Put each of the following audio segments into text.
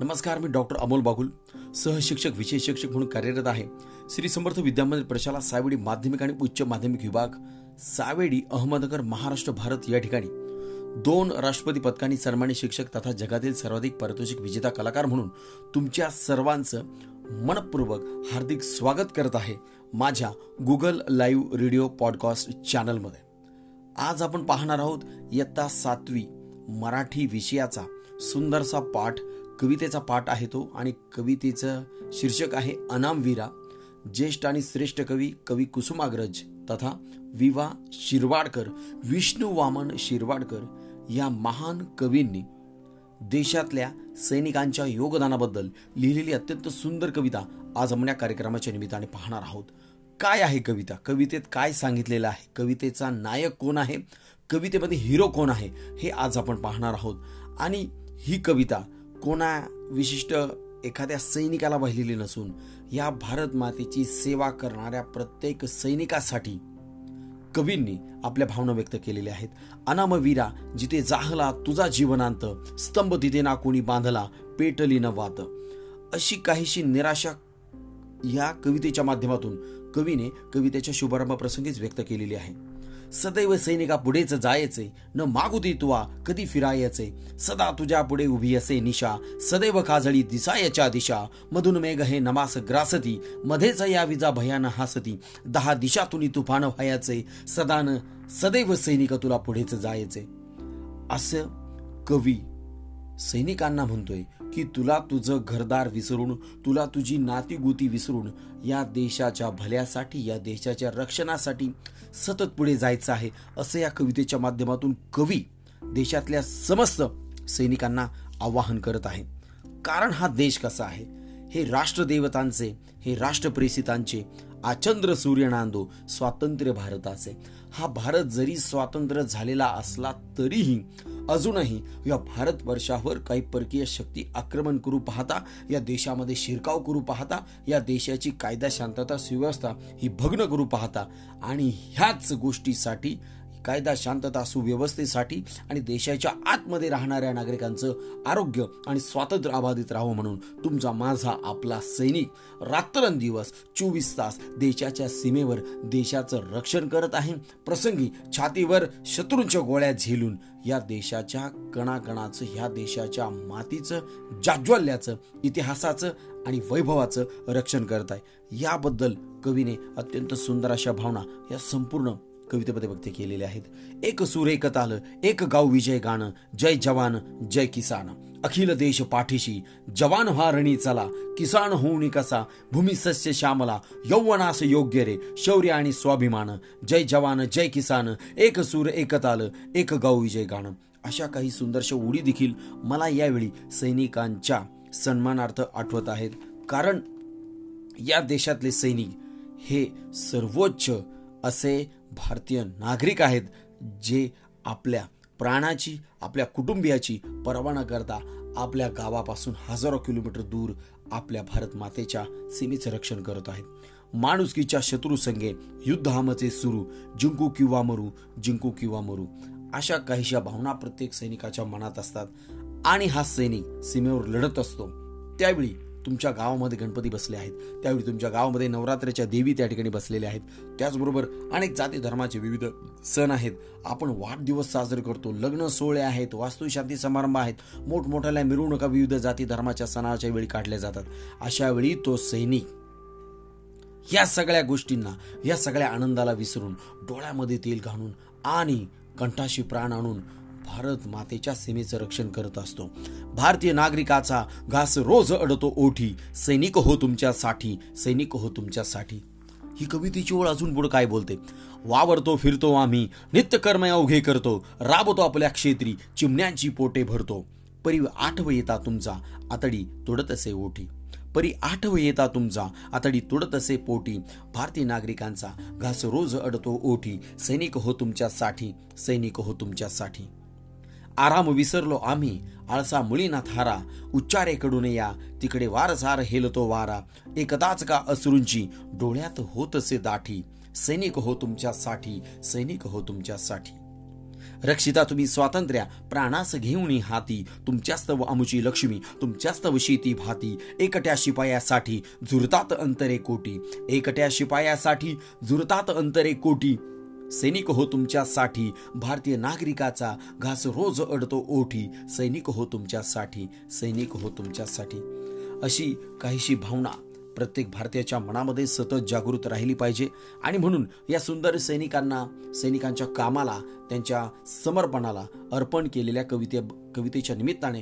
नमस्कार मी डॉक्टर अमोल बागुल सहशिक्षक विषय शिक्षक म्हणून कार्यरत आहे. श्री समर्थ विद्यामंदिर प्रशाला सावेडी माध्यमिक आणि उच्च माध्यमिक विभाग सावेडी अहमदनगर महाराष्ट्र भारत या ठिकाणी. दोन राष्ट्रपती पदकांनी सन्मानित शिक्षक तथा जगातील सर्वाधिक पारितोषिक विजेता कलाकार म्हणून तुमच्या सर्वांचं मनपूर्वक हार्दिक स्वागत करत आहे माझ्या गुगल लाईव्ह रेडिओ पॉडकास्ट चॅनलमध्ये. आज आपण पाहणार आहोत इयत्ता सातवी मराठी विषयाचा सुंदरसा पाठ कवितेचा पाठ आहे तो आणि कवितेचं शीर्षक आहे अनामवीरा ज्येष्ठ आणि श्रेष्ठ कवी कवी कुसुमाग्रज तथा विवा शिरवाडकर विष्णू वामन शिरवाडकर या महान कवींनी देशातल्या सैनिकांच्या योगदानाबद्दल लिहिलेली अत्यंत सुंदर कविता आज आपण या कार्यक्रमाच्या निमित्ताने पाहणार आहोत. काय आहे कविता? कवितेत काय सांगितलेलं आहे? कवितेचा नायक कोण आहे? कवितेमध्ये हिरो कोण आहे? हे आज आपण पाहणार आहोत. आणि ही कविता कोणा विशिष्ट एखाद्या सैनिकाला वाहिलेली नसून या भारत मातेची सेवा करणाऱ्या प्रत्येक सैनिकासाठी कवींनी आपल्या भावना व्यक्त केलेल्या आहेत. अनामवीरा जिथे जाहला तुझा जीवनांत स्तंभ तिथे ना कोणी बांधला पेटली न वात. अशी काहीशी निराशा या कवितेच्या माध्यमातून कवीने कवितेच्या शुभारंभ प्रसंगीच व्यक्त केलेली आहे. सदैव सैनिका पुढेच जायचे. न मागू दे तुवा कधी फिरायचे. सदा तुझ्या पुढे उभी असे निशा. सदैव काजळी दिसायच्या दिशा. मधून मेघ हे नमास ग्रासती. मध्येच या विजा भयान हासती. दहा दिशातून तुफान व्हायचे. सदान सदैव सैनिक तुला पुढेच जायचे. असं कवी सैनिकांना म्हणतोय की तुला तुझं घरदार विसरून तुला तुझी नातीगुती विसरून या देशाच्या भल्यासाठी या देशाच्या रक्षणासाठी सतत पुढे जायचं आहे असं या कवितेच्या माध्यमातून कवी देशातल्या समस्त सैनिकांना आवाहन करत आहे. कारण हा देश कसा आहे? हे राष्ट्रदेवतांचे हे राष्ट्रप्रेषितांचे आचंद्र सूर्यनांदो स्वातंत्र्य भारताचे. हा भारत जरी स्वातंत्र्य झालेला असला तरीही अजूनही या भारतवर्षावर काही परकीय शक्ती आक्रमण करू पाहता या देशामध्ये शिरकाव करू पाहता या देशाची कायदा शांतता सुव्यवस्था ही भग्न करू पाहता आणि ह्याच गोष्टीसाठी कायदा शांतता सुव्यवस्थेसाठी आणि देशाच्या आतमध्ये राहणाऱ्या नागरिकांचं आरोग्य आणि स्वातंत्र्य अबाधित राहावं म्हणून तुमचा माझा आपला सैनिक रात्रंदिवस चोवीस तास देशाच्या सीमेवर देशाचं रक्षण करत आहे. प्रसंगी छातीवर शत्रूंच्या गोळ्या झेलून या देशाच्या कणाकणाचं ह्या देशाच्या मातीचं जाज्वल्याचं इतिहासाचं आणि वैभवाचं रक्षण करत आहे. याबद्दल कवीने अत्यंत सुंदर अशा भावना या संपूर्ण कवितेमध्ये व्यक्त केलेले आहेत. एक सूर एक ताल एक गाव विजय गाणं जय जवान जय किसान. अखिल देश पाठीशी जवान हा रणी चला किसान होऊन कसा भूमी सस्य श्यामला यौवनास योग्य रे शौर्य आणि स्वाभिमान. जय जवान जय किसान एक सूर एक ताल एक गाव विजय गाणं. अशा काही सुंदरशा उडी देखील मला यावेळी सैनिकांच्या सन्मानार्थ आठवत आहेत. कारण या देशातले सैनिक हे सर्वोच्च असे भारतीय नागरिक आहेत जे आपल्या प्राणाची आपल्या कुटुंबियाची पर्वा न करता आपल्या गावापासून हजारो किलोमीटर दूर आपल्या भारत मातेच्या सीमेचं रक्षण करत आहेत. माणुसकीच्या शत्रू संगे युद्धहामचे सुरू. जिंकू किंवा मरू जिंकू किंवा मरू. अशा काहीशा भावना प्रत्येक सैनिकाच्या मनात असतात. आणि हा सैनिक सीमेवर लढत असतो. त्यावेळी तुमच्या गावामध्ये गणपती बसले आहेत. त्यावेळी तुमच्या गावामध्ये नवरात्रीच्या देवी त्या ठिकाणी बसलेल्या आहेत. त्याचबरोबर अनेक जाती धर्माचे विविध सण आहेत. आपण वाढदिवस साजरे करतो. लग्न सोहळे आहेत वास्तुशांती समारंभ आहेत. मोठमोठ्या मिरवणुका विविध जाती धर्माच्या सणाच्या वेळी काढल्या जातात. अशा वेळी तो सैनिक या सगळ्या गोष्टींना या सगळ्या आनंदाला विसरून डोळ्यामध्ये तेल घालून आणि कंठाशी प्राण आणून भारत मातेच्या सीमेचं रक्षण करत असतो. भारतीय नागरिकाचा घास रोज अडतो ओठी सैनिक हो तुमच्यासाठी सैनिक हो तुमच्यासाठी. ही कवितेची ओळ अजून पुढे काय बोलते? वावरतो फिरतो आम्ही नित्यकर्म अवघे करतो राबतो आपल्या क्षेत्री चिमण्यांची पोटे भरतो. परी आठव येता तुमचा आतडी तोडत असे ओठी. परी आठव येता तुमचा आतडी तुडतसे असे पोटी. भारतीय नागरिकांचा घास रोज अडतो ओठी. सैनिक हो तुमच्यासाठी सैनिक हो तुमच्यासाठी. आराम विसरलो आम्ही. आळसा मुळीना थारा. उच्चारेकडून या. तिकडे वारसार हेलतो वारा. एकदाच का असुरूंची? डोळ्यात होत असे दाठी. सैनिक हो तुमच्यासाठी. सैनिक हो तुमच्यासाठी. रक्षिता तुम्ही स्वातंत्र्या. प्राणास घेऊन हाती. तुमच्यास्तव अमुची लक्ष्मी. तुमच्यास्तव शेती भाती. एकट्या शिपायासाठी. झुरतात अंतरे कोटी. एकट्या शिपायासाठी झुरतात अंतरे कोटी. सैनिक हो तुमच्यासाठी भारतीय नागरिकाचा घास रोज अडतो ओठी. सैनिक हो तुमच्यासाठी सैनिक हो तुमच्यासाठी. अशी काहीशी भावना प्रत्येक भारतीयाच्या मनामध्ये सतत जागृत राहिली पाहिजे. आणि म्हणून या सुंदर सैनिकांना सैनिकांच्या कामाला त्यांच्या समर्पणाला अर्पण केलेल्या कविते कवितेच्या निमित्ताने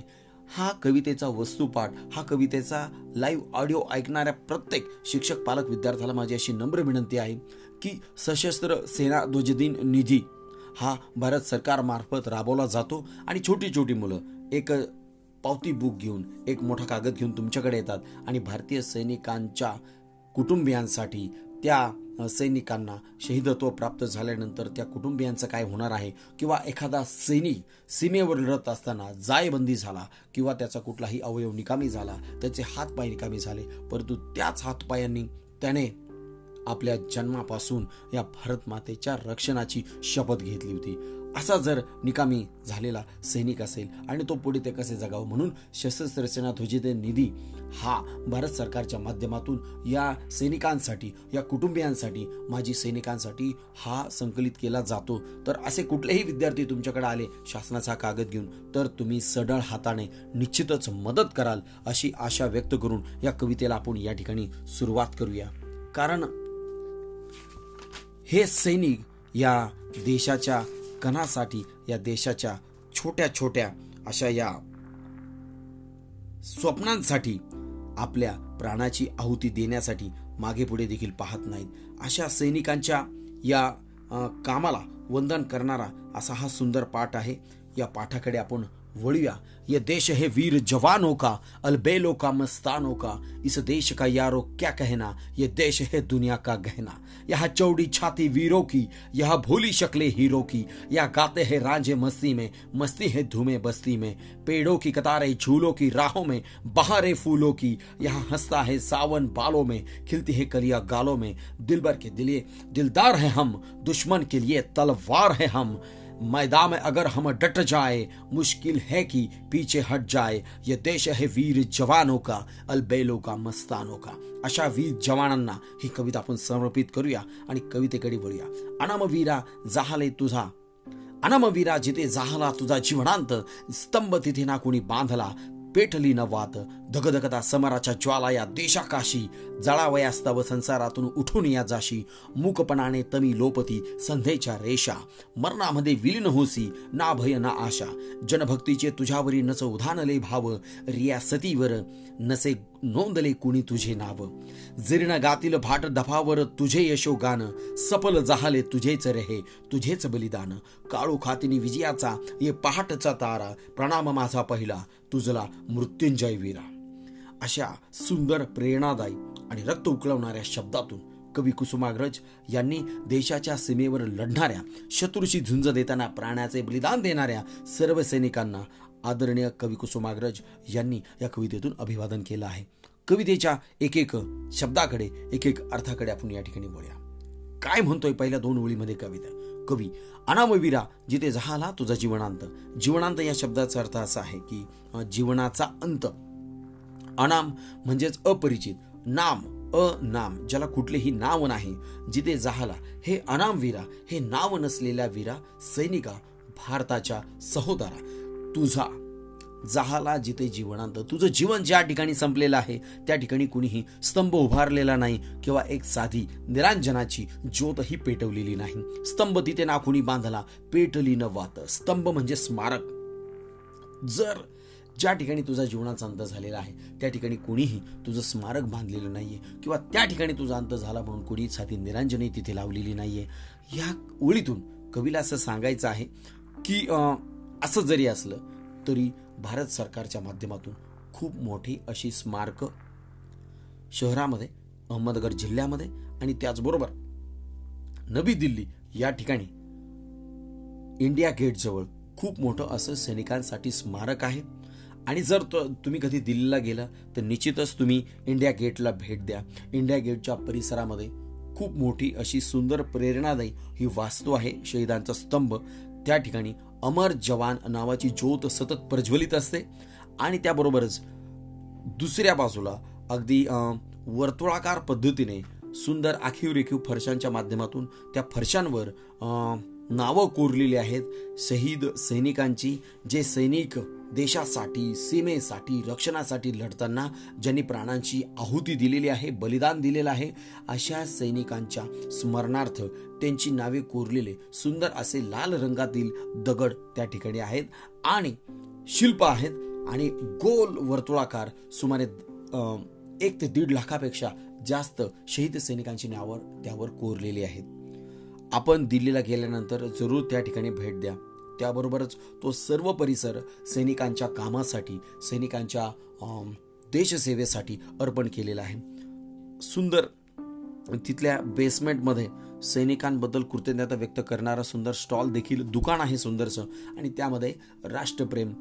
हा कवितेचा वस्तुपाठ हा कवितेचा लाईव्ह ऑडिओ ऐकणाऱ्या प्रत्येक शिक्षक पालक विद्यार्थ्याला माझी अशी नम्र विनंती आहे. की सशस्त्र सेना ध्वजदिन निधी हा भारत सरकारमार्फत राबवला जातो आणि छोटी छोटी मुलं एक पावती बुक घेऊन एक मोठा कागद घेऊन तुमच्याकडे येतात आणि भारतीय सैनिकांच्या कुटुंबियांसाठी त्या सैनिकांना शहीदत्व प्राप्त झाल्यानंतर त्या कुटुंबियांचं काय होणार आहे? किंवा एखादा सैनिक सीमेवर लढत असताना जायबंदी झाला किंवा त्याचा कुठलाही अवयव निकामी झाला त्याचे हातपाय निकामी झाले परंतु त्याच हातपायांनी त्याने आपल्या जन्मापासून या भारत मातेच्या रक्षणाची शपथ घेतली होती. असा जर निकामी झालेला सैनिक असेल आणि तो पुढे ते कसे जगावं म्हणून सशस्त्र सेना ध्वजिते निधी हा भारत सरकारच्या माध्यमातून या सैनिकांसाठी या कुटुंबियांसाठी माजी सैनिकांसाठी हा संकलित केला जातो. तर असे कुठलेही विद्यार्थी तुमच्याकडे आले शासनाचा कागद घेऊन तर तुम्ही सडळ हाताने निश्चितच मदत कराल अशी आशा व्यक्त करून या कवितेला आपण या ठिकाणी सुरुवात करूया. कारण हे सैनिक या देशाच्या कणासाठी या देशाच्या छोट्या छोट्या अशा या स्वप्नांसाठी आपल्या प्राणाची आहुती देण्यासाठी मागे पुढे देखील पाहत नाहीत. अशा सैनिकांच्या या कामाला वंदन करणारा असा हा सुंदर पाठ आहे. या पाठाकडे आपण वळूया ये देश है वीर जवानों का, अलबेलों का, मस्तानों का। इस देश का यारो क्या कहना? ये देश है दुनिया का गहना। यह चौड़ी छाती वीरों की, यह भोली शक्ले हीरो की। यह गाते हैं रांझे मस्ती में, मस्ती है धूमे बस्ती में। पेड़ों की कतारें झूलों की राहों में, बहारे फूलों की। यहाँ हंसता है सावन बालों में, खिलती है कलिया गालों में। दिलबर के दिले दिलदार है हम, दुश्मन के लिए तलवार है हम। मैदान में अगर हम डट जाए मुश्किल है कि पीछे हट जाए। ये देश है वीर जवानों का अलबेलो का मस्तानों का। अशा वीर जवानांना ही कविता आपण समर्पित करूया आणि कवितेकडे वळूया. अनामवीरा जाहले तुझा. अनामवीरा जिथे जाहला तुझा जीवनांत स्तंभ तिथे ना कोणी बांधला पेटली न वात. धगधगता समराच्या ज्वाला या देशाकाशी जळावयास्तव संसारातून उठून या जाशी मूकपणाने तमी लोपती संधेच्या रेषा. मरणामध्ये विलीन होसी ना भय ना आशा. जनभक्तीचे तुझ्यावरी नच उधानले भाव रियासतीवर नसे नोंदले कुणी तुझे नाव. जीर्ण गातील भाट दफावर तुझे यशोगान सफल जहाले तुझेच रहे तुझेच बलिदान. काळू खातिनी विजयाचा ये पहाटचा तारा प्रणाम माझा पहिला तुझला मृत्युंजय वीरा. अशा सुंदर प्रेरणादायी आणि रक्त उकळवणाऱ्या शब्दातून कवी कुसुमाग्रज यांनी देशाच्या सीमेवर लढणाऱ्या शत्रूशी झुंज देताना प्राण्याचे बलिदान देणाऱ्या सर्व सैनिकांना आदरणीय कवी कुसुमाग्रज यांनी या कवितेतून अभिवादन केलं आहे. कवितेच्या एक एक शब्दाकडे एक एक अर्थाकडे आपण या ठिकाणी बोलूया काय म्हणतोय पहिल्या दोन ओळीमध्ये कविता? कवी अनामवीरा जिथे झाला तुझा जीवनांत. जीवनांत या शब्दाचा अर्थ असा आहे की जीवनाचा अंत अनाम म्हणजेच अपरिचित. नाम अ नाम ज्याला कुठलेही नाव नाही जिथे जहाला हे अनाम वीरा हे नाव नसलेल्या वीरा सैनिका भारताच्या सहोदरा तुझा जहाला जिथे जीवनांत तुझं जीवन ज्या ठिकाणी संपलेलं आहे त्या ठिकाणी कुणीही स्तंभ उभारलेला नाही किंवा एक साधी निरांजनाची ज्योतही पेटवलेली नाही. स्तंभ तिथे ना कुणी बांधला पेटली न वात. स्तंभ म्हणजे स्मारक. जर ज्या ठिकाणी तुझा जीवनाचा अंत झालेला आहे त्या ठिकाणी कोणीही तुझं स्मारक बांधलेलं नाहीये किंवा त्या ठिकाणी तुझा अंत झाला म्हणून कुणी साधी निरांजनी तिथे लावलेली नाहीये. या ओळीतून कवीला असं सांगायचं आहे की असं जरी असलं तरी भारत सरकारच्या माध्यमातून खूप मोठी अशी स्मारक शहरामध्ये अहमदनगर जिल्ह्यामध्ये आणि त्याचबरोबर नवी दिल्ली या ठिकाणी इंडिया गेटजवळ खूप मोठं असं सैनिकांसाठी स्मारक आहे. आणि जर तुम्ही कधी दिल्लीला गेला तर निश्चितच तुम्ही इंडिया गेटला भेट द्या. इंडिया गेटच्या परिसरामध्ये खूप मोठी अशी सुंदर प्रेरणादायी ही वास्तू आहे शहीदांचा स्तंभ. त्या ठिकाणी अमर जवान नावाची ज्योत सतत प्रज्वलित असते आणि त्याबरोबरच दुसऱ्या बाजूला अगदी वर्तुळाकार पद्धतीने सुंदर आखीव रेखीव फरशांच्या माध्यमातून त्या फरशांवर नावं कोरलेली आहेत. शहीद सैनिकांची जे सैनिक देशासाठी सीमेसाठी रक्षणासाठी लढताना ज्यांनी प्राणांची आहुती दिलेली आहे बलिदान दिलेलं आहे अशा सैनिकांच्या स्मरणार्थ त्यांची नावे कोरलेले सुंदर असे लाल रंगातील दगड त्या ठिकाणी आहेत आणि शिल्प आहेत आणि गोल वर्तुळाकार सुमारे एक ते दीड लाखापेक्षा जास्त शहीद सैनिकांची नावं त्यावर कोरलेली आहेत. आपण दिल्लीला गेल्यानंतर जरूर त्या ठिकाणी भेट द्या. त्याबरोबरच तो सर्व परिसर सैनिकांच्या कामासाठी सैनिकांच्या देशसेवेसाठी अर्पण केलेला आहे. सुंदर तिथल्या बेसमेंटमध्ये सैनिकांबद्दल कृतज्ञता व्यक्त करणारा सुंदर स्टॉल देखील दुकान आहे सुंदरचं आणि त्यामध्ये राष्ट्रप्रेम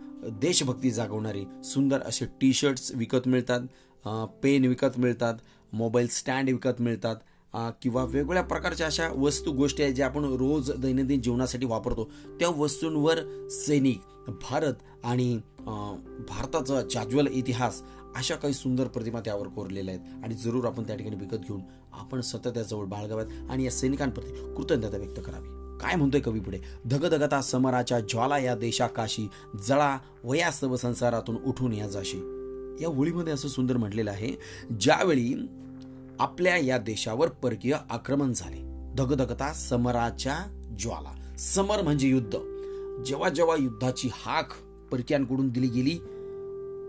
देशभक्ती जागवणारी सुंदर असे टी शर्ट्स विकत मिळतात पेन विकत मिळतात मोबाईल स्टँड विकत मिळतात किंवा वेगवेगळ्या प्रकारच्या अशा वस्तू गोष्टी आहेत ज्या आपण रोज दैनंदिन जीवनासाठी वापरतो. त्या वस्तूंवर सैनिक भारत आणि भारताचा जाज्वल इतिहास अशा काही सुंदर प्रतिमा त्यावर कोरलेल्या आहेत. आणि जरूर आपण त्या ठिकाणी विकत घेऊन आपण सतत त्याजवळ बाळगाव्यात आणि या सैनिकांप्रती कृतज्ञता व्यक्त करावी. काय म्हणतोय कवी पुढे? धगधगता समराच्या ज्वाला या देशाकाशी जळा वयास्तव संसारातून उठून या जाशी. या होळीमध्ये असं सुंदर म्हटलेलं आहे ज्यावेळी आपल्या या देशावर परकीय आक्रमण झाले. धगधगता समराच्या ज्वाला. समर म्हणजे युद्ध. जेव्हा जेव्हा युद्धाची हाक परकीयांकडून दिली गेली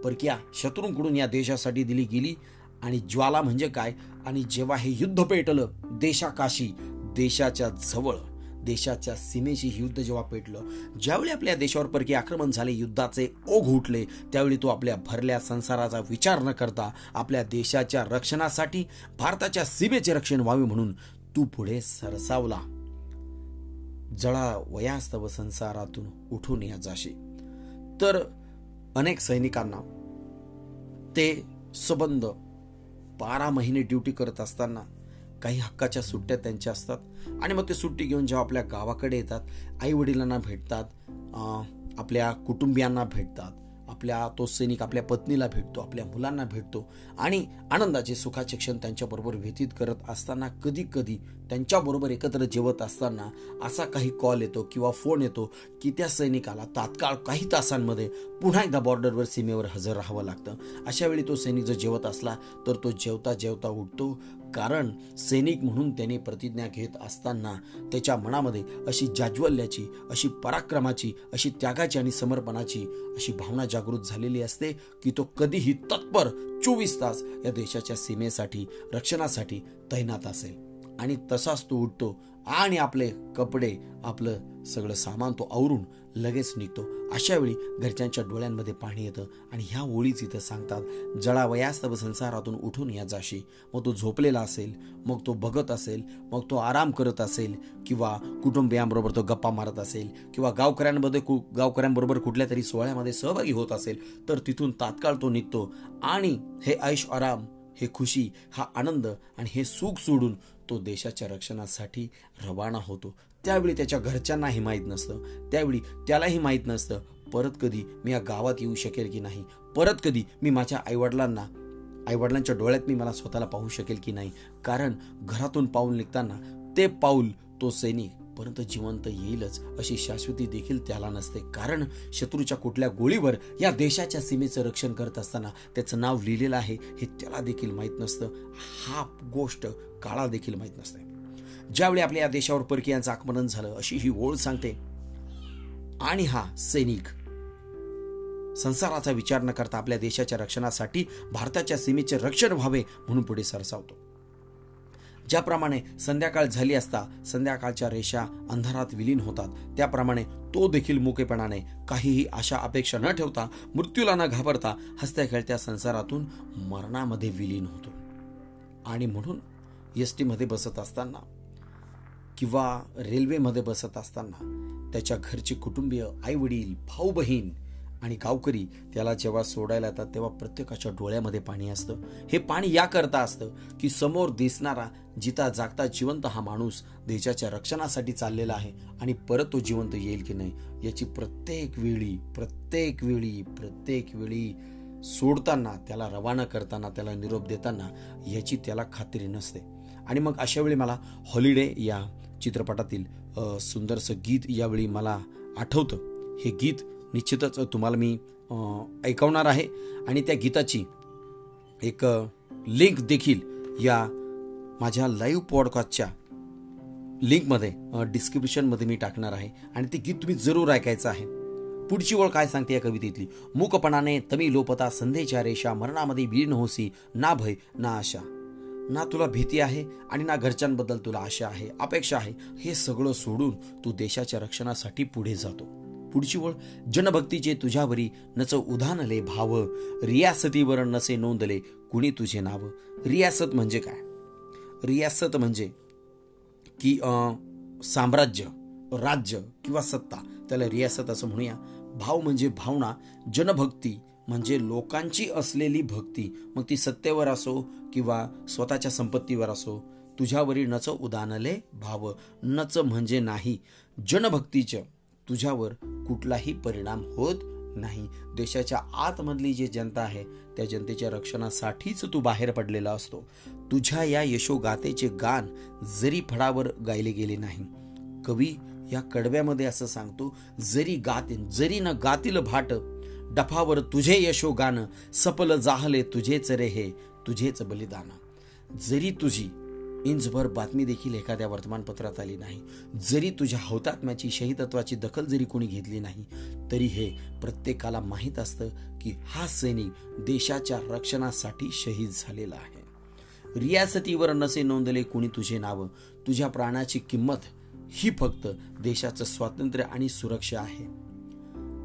परकिया शत्रूंकडून या देशासाठी दिली गेली आणि ज्वाला म्हणजे काय? आणि जेव्हा हे युद्ध पेटलं देशाकाशी देशाच्या जवळ देशाच्या सीमेशी युद्ध जेव्हा पेटलं ज्यावेळी आपल्या देशावर परकी आक्रमण झाले युद्धाचे ओघ उठले त्यावेळी तो आपल्या भरल्या संसाराचा विचार न करता आपल्या देशाच्या रक्षणासाठी भारताच्या सीमेचे रक्षण व्हावे म्हणून तू पुढे सरसावला. जळा वयास्तव संसारातून उठून या जाशी. तर अनेक सैनिकांना ते सबंध बारा महिने ड्युटी करत असताना काही हक्काच्या सुट्ट्या त्यांच्या असतात. आणि मग ते सुट्टी घेऊन जेव्हा आपल्या गावाकडे येतात आई वडिलांना भेटतात आपल्या कुटुंबियांना भेटतात आपल्या तो सैनिक आपल्या पत्नीला भेटतो आपल्या मुलांना भेटतो आणि आनंदाचे सुखाचे क्षण त्यांच्याबरोबर व्यतीत करत असताना कधी कधी त्यांच्याबरोबर एकत्र जेवत असताना असा काही कॉल येतो किंवा फोन येतो की त्या सैनिकाला तात्काळ काही तासांमध्ये पुन्हा एकदा बॉर्डरवर सीमेवर हजर राहावं लागतं. अशा वेळी तो सैनिक जर जेवत असला तर तो जेवता जेवता उठतो कारण सैनिक म्हणून त्याने प्रतिज्ञा घेत असताना त्याच्या मनामध्ये अशी जाज्वल्याची अशी पराक्रमाची अशी त्यागाची आणि समर्पणाची अशी भावना जागृत झालेली असते की तो कधीही तत्पर चोवीस तास या देशाच्या सीमेसाठी रक्षणासाठी तैनात असेल. आणि तसाच तो उठतो आणि आपले कपडे आपलं सगळं सामान तो आवरून लगेच निघतो. अशा वेळी घरच्यांच्या डोळ्यांमध्ये पाणी येतं आणि ह्या ओळीच इथं सांगतात जळावयास्तव संसारातून उठून या जाशी. मग तो झोपलेला असेल मग तो बघत असेल मग तो आराम करत असेल किंवा कुटुंबियांबरोबर तो गप्पा मारत असेल किंवा गावकऱ्यांमध्ये कु गावकऱ्यांबरोबर कुठल्या तरी सोहळ्यामध्ये सहभागी होत असेल तर तिथून तात्काळ तो निघतो. आणि हे ऐश आराम हे खुशी हा आनंद आणि हे सुख सोडून तो देशाच्या रक्षणासाठी रवाना होतो. त्यावेळी त्याच्या घरच्यांनाही माहीत नसतं. त्यावेळी त्यालाही माहीत नसतं परत कधी मी या गावात येऊ शकेल की नाही? परत कधी मी माझ्या आईवडिलांना आईवडिलांच्या डोळ्यात मी मला स्वतःला पाहू शकेल की नाही? कारण घरातून पाऊल निघताना ते पाऊल तो सैनिक परंतु जिवंत येईलच अशी शाश्वती देखील त्याला नसते. कारण शत्रूच्या कुठल्या गोळीवर या देशाच्या सीमेचं रक्षण करत असताना त्याचं नाव लिहिलेलं आहे हे त्याला देखील माहीत नसतं. हा गोष्ट काळा देखील माहीत नसते. ज्यावेळी आपल्या या देशावर परकीयांचं आक्रमण झालं अशी ही ओळ सांगते. आणि हा सैनिक. संसाराचा विचार न करता आपल्या देशाच्या रक्षणासाठी भारताच्या सीमेचे रक्षण व्हावे म्हणून पुढे सरसावतो. ज्याप्रमाणे संध्याकाळ झाली असता संध्याकाळच्या रेषा अंधारात विलीन होतात त्याप्रमाणे तो देखील मुकेपणाने काहीही आशा अपेक्षा न ठेवता मृत्यूला न घाबरता हसत्या खेळत्या संसारातून मरणामध्ये विलीन होतो. आणि म्हणून एस टीमध्ये बसत असताना किंवा रेल्वेमध्ये बसत असताना त्याच्या घरचे कुटुंबीय आईवडील भाऊ बहीण आणि गावकरी त्याला जेव्हा सोडायला येतात तेव्हा प्रत्येकाच्या डोळ्यामध्ये पाणी असतं. हे पाणी याकरता असतं की समोर दिसणारा जिता जागता जिवंत हा माणूस देशाच्या रक्षणासाठी चाललेला आहे आणि परत तो जिवंत येईल की नाही याची प्रत्येक वेळी प्रत्येक वेळी प्रत्येक वेळी सोडताना त्याला रवाना करताना त्याला निरोप देताना याची त्याला खात्री नसते. आणि मग अशा वेळी मला हॉलिडे या चित्रपटातील सुंदरसं गीत यावेळी मला आठवतं. हे गीत निश्चितच तुम्हाला मी ऐकवणार आहे. आणि त्या गीताची एक लिंक देखील या माझ्या लाईव्ह पॉडकास्टच्या लिंकमध्ये डिस्क्रिप्शनमध्ये मी टाकणार आहे. आणि ते गीत तुम्ही जरूर ऐकायचं आहे. पुढची ओळ काय सांगते या कवितेतली? मूकपणाने तमी लोपता संधेच्या रेषा मरणामध्ये विलीन होसी ना भय ना आशा. ना तुला भीती आहे आणि ना घरच्यांबद्दल तुला आशा आहे अपेक्षा आहे. हे सगळं सोडून तू देशाच्या रक्षणासाठी पुढे जातो. पुढची ओळ जनभक्तीचे तुझ्यावरी नच उधानले भाव. रियासतीवर नसे नोंदले कुणी तुझे नाव. रियासत म्हणजे काय? रियासत म्हणजे की साम्राज्य राज्य किंवा सत्ता. त्याला रियासत असं म्हणूया. भाव म्हणजे भावना जनभक्ती म्हणजे लोकांची असलेली भक्ती. मग ती सत्तेवर असो किंवा स्वतःच्या संपत्तीवर असो तुझ्यावरील नच उदानले भाव. नच म्हणजे नाही जनभक्तीचं. तुझ्यावर कुठलाही परिणाम होत नाही. देशाच्या आतमधली जी जनता आहे त्या जनतेच्या रक्षणासाठीच तू बाहेर पडलेला असतो. तुझ्या या यशोगाथेचे गान जरी फडावर गायले गेले नाही. कवी या कडव्यामध्ये असं सांगतो जरी गातीन जरी न गातील भाट डफावर तुझे यशो गाणं सपल जाहले तुझेच रे हे तुझेच बलिदान. जरी तुझी इंचभर बातमी देखील एखाद्या वर्तमानपत्रात आली नाही. जरी तुझ्या हौतात्म्याची शहीदत्वाची दखल जरी कोणी घेतली नाही तरी हे प्रत्येकाला माहीत असतं की हा सैनिक देशाच्या रक्षणासाठी शहीद झालेला आहे. रियासतीवर नसे नोंदले कोणी तुझे नाव? तुझ्या प्राणाची किंमत ही फक्त देशाचं स्वातंत्र्य आणि सुरक्षा आहे.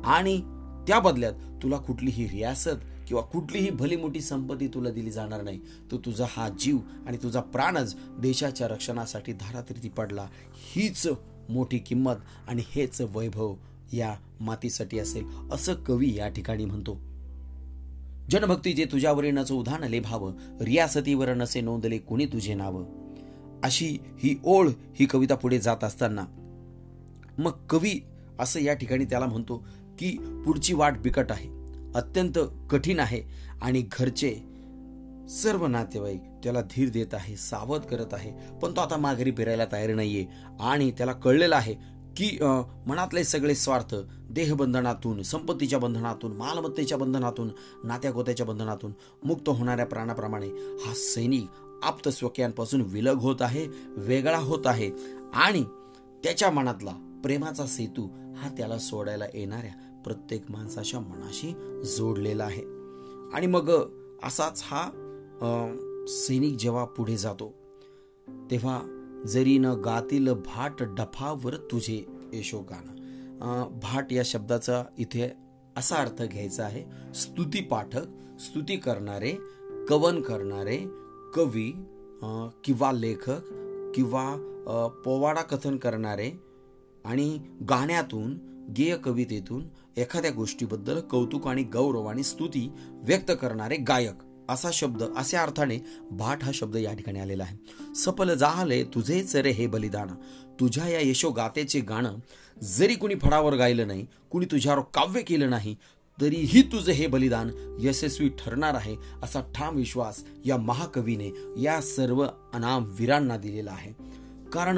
आणि त्या बदल्यात तुला कुठलीही रियासत किंवा कुठलीही भली मोठी संपत्ती तुला दिली जाणार नाही तू तुझा हा जीव आणि तुझा प्राणच देशाच्या रक्षणासाठी धारातीर्थी पडला. हीच मोठी किंमत आणि हेच वैभव या मातीसाठी असेल असं कवी या ठिकाणी म्हणतो. जनभक्ती जे तुझ्यावरील नच उधान भाव रियासतीवर नसे नोंदले कोणी तुझे नाव? अशी ही ओळ ही कविता पुढे जात असताना मग कवी असं या ठिकाणी त्याला म्हणतो की पुढची वाट बिकट आहे. अत्यंत कठीण आहे आणि घरचे सर्व नातेवाईक त्याला धीर देत आहे सावध करत आहे. पण तो आता माघारी फिरायला तयार नाहीये आणि त्याला कळलेलं आहे की मनातले सगळे स्वार्थ देहबंधनातून संपत्तीच्या बंधनातून मालमत्तेच्या बंधनातून नात्यागोत्याच्या बंधनातून मुक्त होणाऱ्या प्राणाप्रमाणे हा सैनिक आप्त स्वकीयांपासून विलग होत आहे वेगळा होत आहे आणि त्याच्या मनातला प्रेमाचा सेतू हा त्याला सोडायला येणाऱ्या प्रत्येक माणसाच्या मनाशी जोडलेला आहे. आणि मग असाच हा सैनिक जेव्हा पुढे जातो तेव्हा जरी न गातील भाट डफावर तुझे यशो गाणं. भाट या शब्दाचा इथे असा अर्थ घ्यायचा आहे स्तुती पाठक स्तुती करणारे कवन करणारे कवी किंवा लेखक किंवा पोवाडा कथन करणारे आणि गाण्यातून गेय कवितेतून एखाद्या गोष्टीबद्दल कौतुक आणि गौरव आणि स्तुती व्यक्त करणारे गायक. असा शब्द अशा अर्थाने भाट हा शब्द या ठिकाणी आलेला आहे. सफल जाहले तुझेच रे हे बलिदान. तुझ्या या यशोगातेचे गाणं जरी कुणी फडावर गायलं नाही कुणी तुझ्यावर काव्य केलं नाही तरीही तुझं हे बलिदान यशस्वी ठरणार आहे असा ठाम विश्वास या महाकवीने या सर्व अनाम वीरांना दिलेला आहे. कारण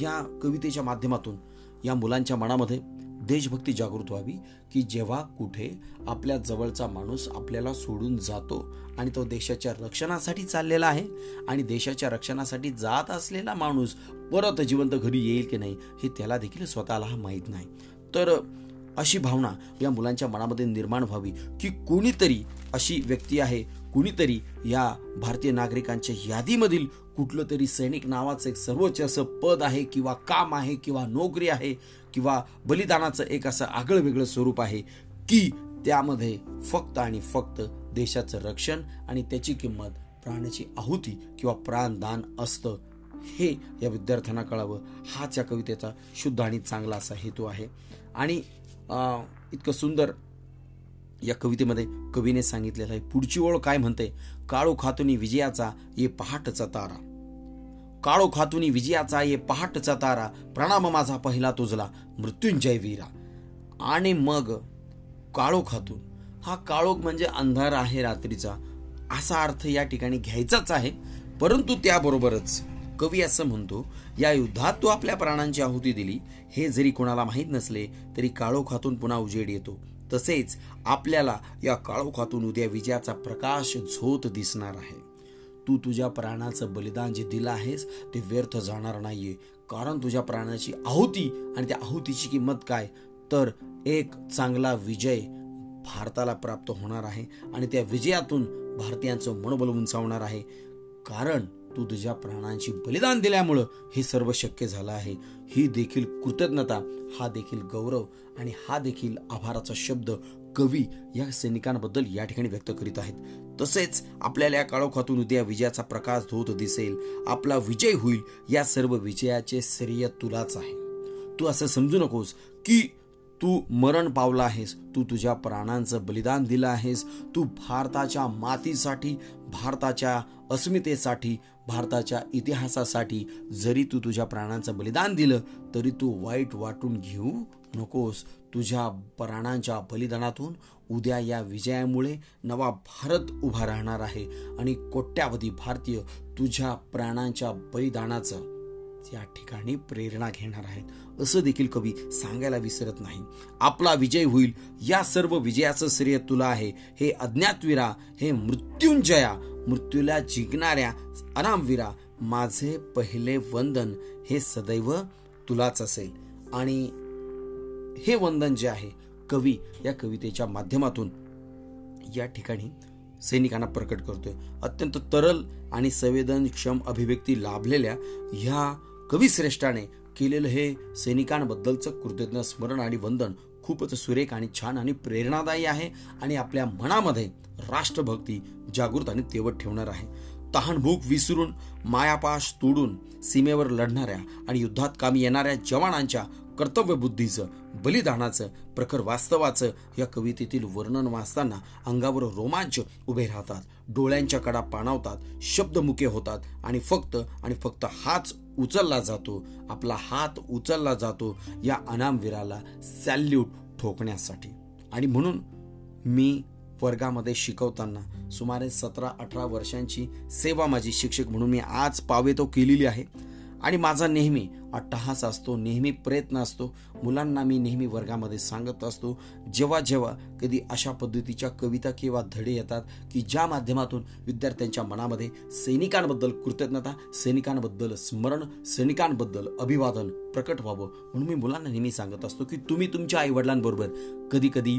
या कवितेच्या माध्यमातून या मुलांच्या मनामध्ये देशभक्ती जागृत व्हावी की जेव्हा कुठे आपल्या जवळचा माणूस आपल्याला सोडून जातो आणि तो देशाच्या रक्षणासाठी चाललेला आहे आणि देशाच्या रक्षणासाठी जात असलेला माणूस परत जिवंत घरी येईल की नाही हे त्याला देखील स्वतःला माहीत नाही. तर अशी भावना या मुलांच्या मनामध्ये निर्माण व्हावी की कोणीतरी अशी व्यक्ती आहे कुणीतरी या भारतीय नागरिकांच्या यादीमधील कुठलं तरी सैनिक नावाचं एक सर्वोच्च असं पद आहे किंवा काम आहे किंवा नोकरी आहे किंवा बलिदानाचं एक असं आगळं वेगळं स्वरूप आहे की त्यामध्ये फक्त आणि फक्त देशाचं रक्षण आणि त्याची किंमत प्राण्याची आहुती किंवा प्राणदान असतं. हे या विद्यार्थ्यांना कळावं. हाच या कवितेचा शुद्ध आणि चांगला असा हेतू आहे. आणि इतकं सुंदर या कवितेमध्ये कवीने सांगितलेलं आहे पुढची ओळ काय म्हणते? काळू खातुनी विजयाचा ये पहाटचा तारा. काळो खातुनी विजयाचा ये पहाटचा तारा प्रणाम माझा पहिला तुझला मृत्युंजय वीरा. आणि मग काळो खातून. हा काळोख म्हणजे अंधार आहे रात्रीचा. असा अर्थ या ठिकाणी घ्यायचाच आहे. परंतु त्याबरोबरच कवी असं म्हणतो या युद्धात तू आपल्या प्राणांची आहुती दिली. हे जरी कोणाला माहीत नसले तरी काळोखातून पुन्हा उजेड येतो. तसेच आपल्याला या काळोखातून उद्या विजयाचा प्रकाश झोत दिसणार आहे. तू तुझ्या प्राणाचं बलिदान जे दिलं आहेस ते व्यर्थ जाणार नाहीये. कारण तुझ्या प्राणाची आहुती आणि त्या आहुतीची किंमत काय? तर एक चांगला विजय भारताला प्राप्त होणार आहे आणि त्या विजयातून भारतीयांचं मनोबल उंचावणार आहे. कारण तू तुझ्या प्राणांची बलिदान दिल्यामुळं हे सर्व शक्य झालं आहे. ही देखील कृतज्ञता हा देखील गौरव आणि हा देखील आभाराचा शब्द कवी या सैनिकांबद्दल या ठिकाणी व्यक्त करीत आहेत. तसेच आपल्याला या काळोखातून उद्या विजयाचा प्रकाश धोत दिसेल. आपला विजय होईल या सर्व विजयाचे श्रेय तुलाच आहे. तू असं समजू नकोस की तू मरण पावला आहेस. तू तुझ्या प्राणांचं बलिदान दिलं आहेस. तू भारताच्या मातीसाठी भारताच्या अस्मितेसाठी भारताच्या इतिहासासाठी जरी तू तुझ्या प्राणांचं बलिदान दिलं तरी तू वाईट वाटून घेऊ नकोस. तुझ्या प्राणांच्या बलिदानातून उद्या या विजयामुळे नवा भारत उभा राहणार आहे. आणि कोट्यावधी भारतीय तुझ्या प्राणांच्या बलिदानाचं या ठिकाणी प्रेरणा घेणार आहेत. असं देखील कवी सांगायला विसरत नाही. आपला विजय होईल. या सर्व विजयाचं श्रेय तुला आहे. हे अज्ञातवीरा हे मृत्युंजया मृत्यूला जिंकणाऱ्या अनामवीरा माझे पहिले वंदन हे सदैव तुलाच असेल. आणि हे वंदन जे आहे कवी या कवितेच्या माध्यमातून या ठिकाणी सैनिकांना प्रकट करतोय. अत्यंत तरल आणि संवेदनक्षम अभिव्यक्ती लाभलेल्या ह्या कविश्रेष्ठाने केलेलं हे सैनिकांबद्दलचं कृतज्ञ स्मरण आणि वंदन खूपच सुरेख आणि छान आणि प्रेरणादायी आहे आणि आपल्या मनामध्ये राष्ट्रभक्ती जागृत आणि तेवत ठेवणार आहे. तहानभूक विसरून मायापाश तोडून सीमेवर लढणाऱ्या आणि युद्धात कामी येणाऱ्या जवानांच्या कर्तव्य बुद्धीचं बलिदानाचं प्रखर वास्तवाचं या कवितेतील वर्णन वाचताना अंगावर रोमांच उभे राहतात. डोळ्यांच्या कडा पाणावतात शब्दमुखे होतात आणि फक्त आणि फक्त हाच उचलला जातो. आपला हात उचलला जातो या अनामवीराला सॅल्यूट ठोकण्यासाठी. आणि म्हणून मी वर्गामध्ये शिकवताना सुमारे सतरा अठरा वर्षांची सेवा माझी शिक्षक म्हणून मी आज पावे तो केलेली आहे. आणि माझा नेहमी अट्टहास असतो नेहमी प्रयत्न असतो. मुलांना मी नेहमी वर्गामध्ये सांगत असतो जेव्हा जेव्हा कधी अशा पद्धतीच्या कविता किंवा धडे येतात की ज्या माध्यमातून विद्यार्थ्यांच्या मनामध्ये सैनिकांबद्दल कृतज्ञता सैनिकांबद्दल स्मरण सैनिकांबद्दल अभिवादन प्रकट व्हावं. म्हणून मी मुलांना नेहमी सांगत असतो की तुम्ही तुमच्या आईवडिलांबरोबर कधी कधी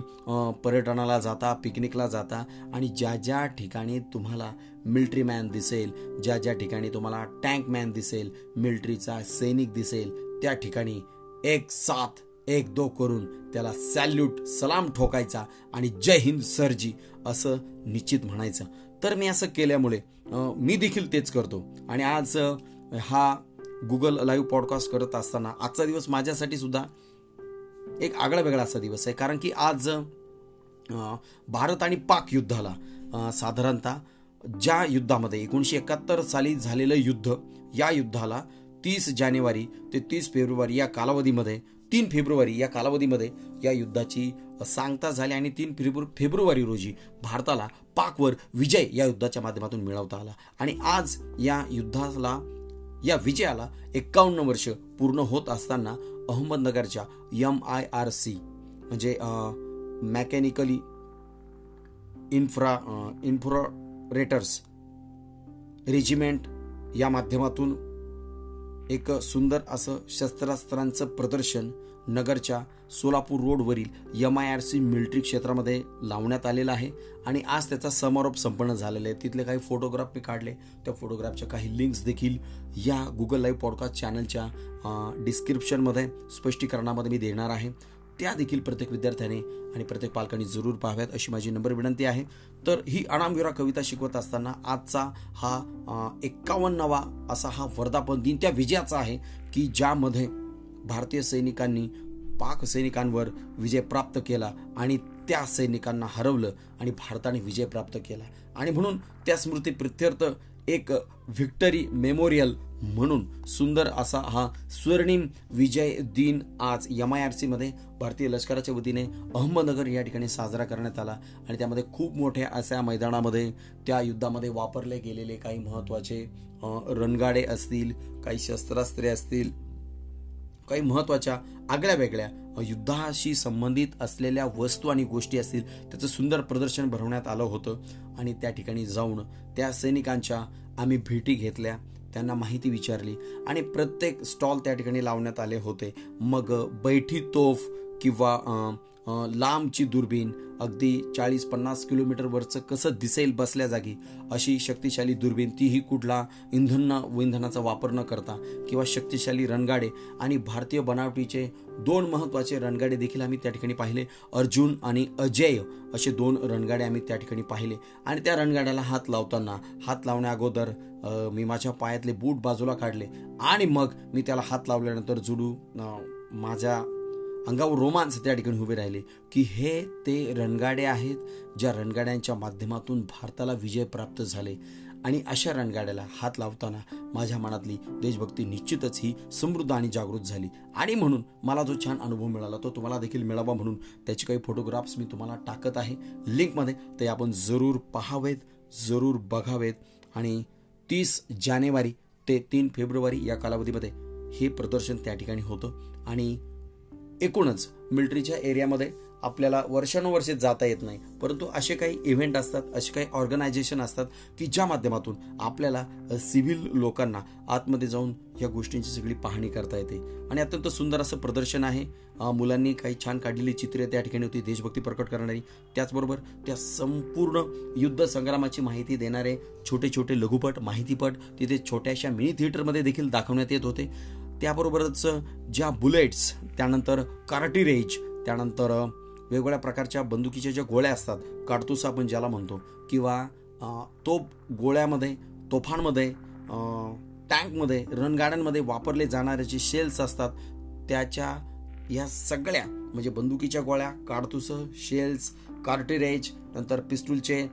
पर्यटनाला जाता पिकनिकला जाता आणि ज्या ज्या ठिकाणी तुम्हाला मिल्ट्री मॅन दिसेल ज्या ज्या ठिकाणी तुम्हाला टँक मॅन दिसेल मिल्ट्रीचा सैनिक दिसेल त्या ठिकाणी एक सात एक दो करून त्याला सॅल्यूट सलाम ठोकायचा आणि जय हिंद सरजी असं निश्चित म्हणायचं. तर मी असं केल्यामुळे मी देखील तेच करतो. आणि आज हा गुगल लाईव्ह पॉडकास्ट करत असताना आजचा दिवस माझ्यासाठी सुद्धा एक आगळा वेगळा असा दिवस आहे. कारण की आज भारत आणि पाक युद्धाला साधारणतः ज्या युद्धामध्ये एकोणीशे एकाहत्तर साली झालेलं युद्ध या युद्धाला तीस जानेवारी ते तीस फेब्रुवारी या कालावधीमध्ये तीन फेब्रुवारी या कालावधीमध्ये या युद्धाची सांगता झाली आणि तीन फेब्रु फेब्रुवारी रोजी भारताला पाकवर विजय या युद्धाच्या माध्यमातून मिळवता आला. आणि आज या युद्धाला या विजयाला एक्कावन्न वर्ष पूर्ण होत असताना अहमदनगरच्या एम आय आर सी म्हणजे मॅकॅनिकली इन्फ्रा इन्फ्रोरेटर्स रेजिमेंट या माध्यमातून एक सुंदर असं शस्त्रास्त्रांचं प्रदर्शन नगरच्या सोलापूर रोडवरील M I R C military क्षेत्रामध्ये लावण्यात आलेलं आहे. आणि आज त्याचा समारोप संपन्न झालेला आहे. तिथले काही फोटोग्राफ मी काढले. त्या फोटोग्राफच्या काही लिंक्स देखील या गुगल लाईव्ह पॉडकास्ट चॅनलच्या डिस्क्रिप्शनमध्ये स्पष्टीकरणामध्ये मी देणार आहे. त्या देखील प्रत्येक विद्यार्थ्याने आणि प्रत्येक पालकांनी जरूर पाहाव्यात अशी माझी नंबर विनंती आहे. तर ही अनामविरा कविता शिकवत असताना आजचा हा एक्कावन्नावा असा हा वर्धापन दिन त्या विजयाचा आहे की ज्यामध्ये भारतीय सैनिकांनी पाक सैनिकांवर विजय प्राप्त केला आणि त्या सैनिकांना हरवलं आणि भारताने विजय प्राप्त केला. आणि म्हणून त्या स्मृती प्रित्यर्थ एक व्हिक्टरी मेमोरियल म्हणून सुंदर असा हा स्वर्णिम विजय दिन आज एम आय आर सीमध्ये भारतीय लष्कराच्या वतीने अहमदनगर या ठिकाणी साजरा करण्यात आला आणि त्यामध्ये खूप मोठ्या अशा मैदानामध्ये त्या युद्धामध्ये वापरले गेलेले काही महत्त्वाचे रणगाडे असतील काही शस्त्रास्त्रे असतील काही महत्त्वाच्या आगळ्या वेगळ्या युद्धाशी संबंधित असलेल्या वस्तू आणि गोष्टी असतील त्याचं सुंदर प्रदर्शन भरवण्यात आलं होतं. आणि त्या ठिकाणी जाऊन त्या सैनिकांच्या आम्ही भेटी घेतल्या त्यांना माहिती विचारली आणि प्रत्येक स्टॉल त्या ठिकाणी लावण्यात आले होते. मग बैठी तोफ किंवा लांबची दुर्बीण अगदी चाळीस पन्नास किलोमीटरवरचं कसं दिसेल बसल्या जागी अशी शक्तिशाली दुर्बीण तीही कुठला इंधन इंधनाचा वापर न करता किंवा शक्तिशाली रणगाडे आणि भारतीय बनावटीचे दोन महत्त्वाचे रणगाडे देखील आम्ही त्या ठिकाणी पाहिले अर्जुन आणि अजय असे दोन रणगाडे आम्ही त्या ठिकाणी पाहिले. आणि त्या रणगाड्याला हात लावताना हात लावण्या अगोदर मी माझ्या पायातले बूट बाजूला काढले आणि मग मी त्याला हात लावल्यानंतर जुडू माझ्या अंगावर रोमांच त्या ठिकाणी उभे राहिले की हे ते रणगाडे आहेत ज्या रणगाड्यांच्या माध्यमातून भारताला विजय प्राप्त झाले. आणि अशा रणगाड्याला हात लावताना माझ्या मनातली देशभक्ती निश्चितच ही समृद्ध आणि जागृत झाली. आणि म्हणून मला जो छान अनुभव मिळाला तो तुम्हाला देखील मिळावा म्हणून त्याचे काही फोटोग्राफ्स मी तुम्हाला टाकत आहे. लिंकमध्ये ते आपण जरूर पाहावेत जरूर बघावेत. आणि तीस जानेवारी ते तीन फेब्रुवारी या कालावधीमध्ये हे प्रदर्शन त्या ठिकाणी होतं. आणि एकूणच मिलिटरीच्या एरियामध्ये आपल्याला वर्षानुवर्षे जाता येत नाही. परंतु असे काही इव्हेंट असतात असे काही ऑर्गनायझेशन असतात की ज्या माध्यमातून आपल्याला सिव्हिल लोकांना आतमध्ये जाऊन या गोष्टींची सगळी पाहणी करता येते. आणि अत्यंत सुंदर असं प्रदर्शन आहे. मुलांनी काही छान काढलेली चित्रे त्या ठिकाणी होती देशभक्ती प्रकट करणारी. त्याचबरोबर त्या संपूर्ण युद्ध संग्रामाची माहिती देणारे छोटे छोटे लघुपट माहितीपट तिथे छोट्याशा मिनी थिएटरमध्ये देखील दाखवण्यात येत होते. त्याबरोबरच ज्या बुलेट्स त्यानंतर कार्टिरेज त्यानंतर वेगवेगळ्या प्रकारच्या बंदुकीच्या ज्या गोळ्या असतात काडतूस आपण ज्याला म्हणतो किंवा तोप गोळ्यामध्ये तोफांमध्ये टँकमध्ये रणगाड्यांमध्ये वापरले जाणारे जे शेल्स असतात त्याच्या या सगळ्या म्हणजे बंदुकीच्या गोळ्या काडतूस शेल्स कार्टिरेज नंतर पिस्टूलचे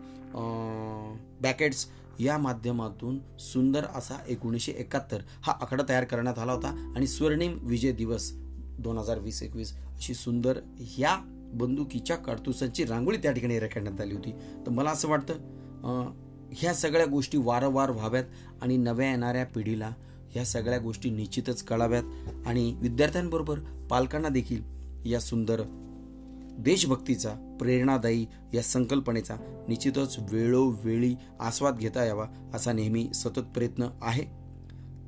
बॅकेट्स या माध्यमातून सुंदर असा एकोणीसशे एकाहत्तर हा आकडा तयार करण्यात आला होता. आणि स्वर्णिम विजय दिवस दोन हजार वीस एकवीस अशी सुंदर ह्या बंदुकीच्या कारतुसांची रांगोळी त्या ठिकाणी रेखाटण्यात आली होती. तर मला असं वाटतं ह्या सगळ्या गोष्टी वारंवार व्हाव्यात आणि नव्या येणाऱ्या पिढीला ह्या सगळ्या गोष्टी निश्चितच कळाव्यात. आणि विद्यार्थ्यांबरोबर पालकांना देखील या सुंदर देशभक्तीचा प्रेरणादायी या संकल्पनेचा निश्चितच वेळोवेळी आस्वाद घेता यावा असा नेहमी सतत प्रयत्न आहे.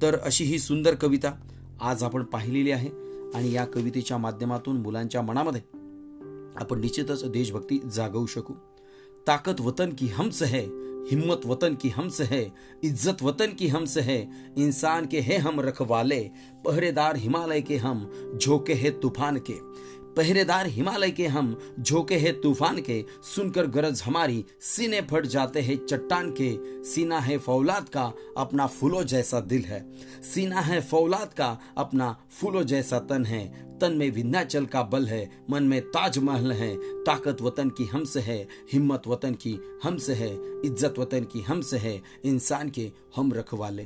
तर अशी ही सुंदर कविता आज आपण पाहिलेली आहे आणि या कवितेच्या माध्यमातून मुलांच्या मनामध्ये आपण निश्चितच देशभक्ती जागवू शकू. ताकत वतन की हमस है हिम्मत वतन की हमस है इज्जत वतन की हमस है इंसान के है हम रखवाले पहरेदार हिमालय के हम झोंके है तूफान के। पहरेदार हिमालय के हम झोंके हैं तूफ़ान के, सुनकर गरज हमारी, सीने फट जाते हैं चट्टान के। सीना है फौलाद का अपना फूलो जैसा दिल है। सीना है फौलाद का अपना फूलो जैसा तन है। तन में विंध्याचल का बल है, मन में ताजमहल है। ताकत वतन की हमसे है, हिम्मत वतन की हमसे है, इज़्ज़त वतन की हमसे है, इंसान के हम रखवाले।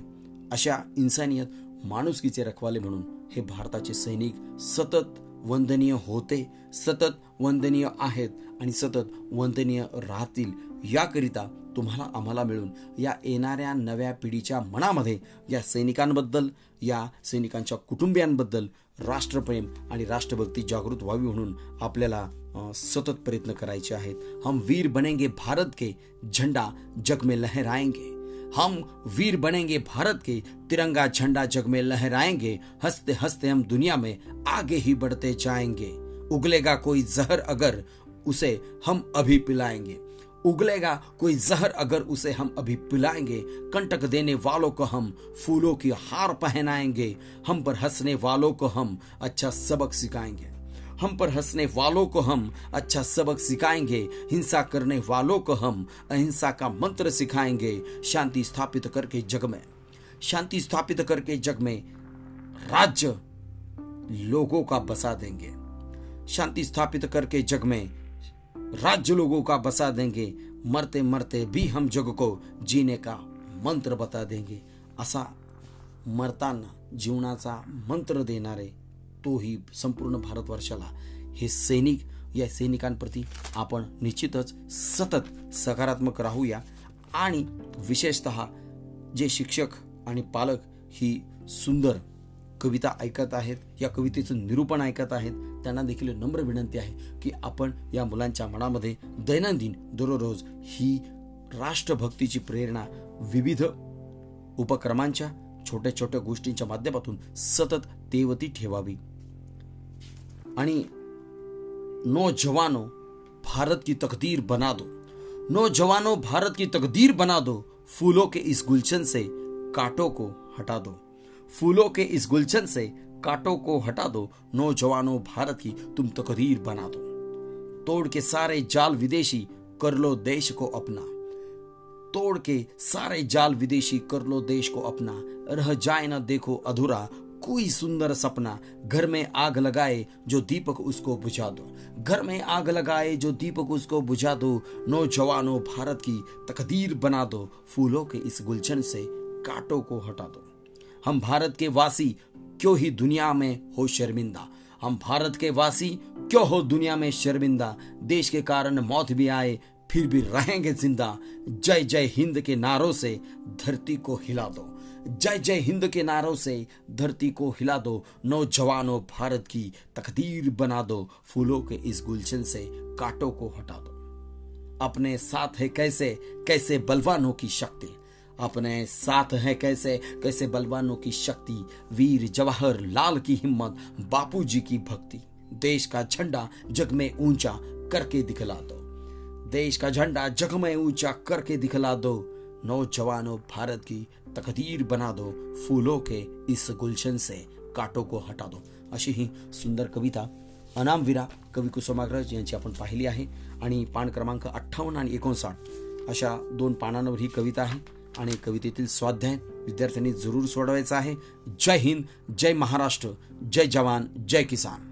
अशा इंसानियत इन्सानियत माणुसकीचे रखवाले म्हणून हे भारताचे सैनिक सतत वंदनीय होते सतत वंदनीय आहेत आणि सतत वंदनीय राहतील. याकरिता तुम्हाला आम्हाला मिळून या येणाऱ्या नव्या पिढीच्या मनामध्ये या सैनिकांबद्दल या सैनिकांच्या कुटुंबियांबद्दल राष्ट्रप्रेम आणि राष्ट्रभक्ती जागृत व्हावी म्हणून आपल्याला सतत प्रयत्न करायचे आहेत. हम वीर बनेंगे भारत के झंडा जग में लहराएंगे. हम वीर बनेंगे भारत के, तिरंगा झंडा जग में लहराएँगे, हँसते हँसते हम दुनिया में आगे ही बढ़ते जाएँगे। उगलेगा कोई जहर अगर उसे हम अभी पिलाएँगे। उगलेगा कोई जहर अगर उसे हम अभी पिलाएँगे। कंटक देने वालों को हम फूलों की हार पहनाएँगे। हम पर हंसने वालों को हम अच्छा सबक सिखाएँगे। हम पर हंसने वालों को हम अच्छा सबक सिखाएँगे, हिंसा करने वालों को हम अहिंसा का मंत्र सिखाएँगे, शांति स्थापित करके जग में। शांति स्थापित करके जग में राज्य लोगों का बसा देंगे। शांति स्थापित करके जग में राज्य लोगों का बसा देंगे। मरते मरते भी हम जग को जीने का मंत्र बता देंगे। असा मरताना जीवनाचा मंत्र देणारे तोही संपूर्ण भारतवर्षाला हे सैनिक या सैनिकांप्रती आपण निश्चितच सतत सकारात्मक राहूया. आणि विशेषत जे शिक्षक आणि पालक ही सुंदर कविता ऐकत आहेत या कवितेचं निरूपण ऐकत आहेत त्यांना देखील नम्र विनंती आहे की आपण या मुलांच्या मनामध्ये दैनंदिन दररोज ही राष्ट्रभक्तीची प्रेरणा विविध उपक्रमांच्या छोट्या छोट्या गोष्टींच्या माध्यमातून सतत तेवती ठेवावी. आणि नौजवानों भारत की तकदीर बना दो. नौजवानों भारत की तकदीर बना दो. फूलों के इस गुलशन से कांटों को हटा दो. फूलों के इस गुलशन से कांटों को हटा दो. नौजवानों भारत की तुम तकदीर बना दो. तोड़ के सारे जाल विदेशी कर लो देश को अपना. तोड़ के सारे जाल विदेशी कर लो देश को अपना। रह जाए ना देखो अधूरा, कोई सुंदर सपना। घर में आग लगाए जो दीपक उसको बुझा दो। घर में आग लगाए जो दीपक उसको बुझा दो। नौजवानों भारत की तकदीर बना दो। फूलों के इस गुलशन से कांटों को हटा दो। हम भारत के वासी क्यों ही दुनिया में हो शर्मिंदा? हम भारत के वासी क्यों हो दुनिया में शर्मिंदा? देश के कारण मौत भी आए फिर भी रहेंगे ज़िंदा। जय जय हिंद के नारों से धरती को हिला दो। जय जय हिंद के नारों से धरती को हिला दो। नौजवानों भारत की तकदीर बना दो। फूलों के इस गुलशन से कांटों को हटा दो। अपने साथ है कैसे? कैसे बलवानों की शक्ति? अपने साथ है कैसे? कैसे बलवानों की शक्ति? वीर जवाहर लाल की हिम्मत बापू जी की भक्ति। देश का झंडा जग में ऊँचा करके दिखला दो। देश का झंडा जग में ऊंचा करके दिखला दो। नौजवानों भारत की तकदीर बना दो। फूलों के इस गुलशन से काटो को हटा दो। अशी ही सुंदर कविता अनामवीरा कवी कुसुमाग्रज यांची आपण पाहिली आहे आणि पान क्रमांक अठ्ठावन्न आणि एकोणसाठ अशा दोन पानांवर ही कविता आहे आणि कवितेतील स्वाध्याय विद्यार्थ्यांनी जरूर सोडवायचा आहे. जय हिंद जय महाराष्ट्र जय जवान जय किसान.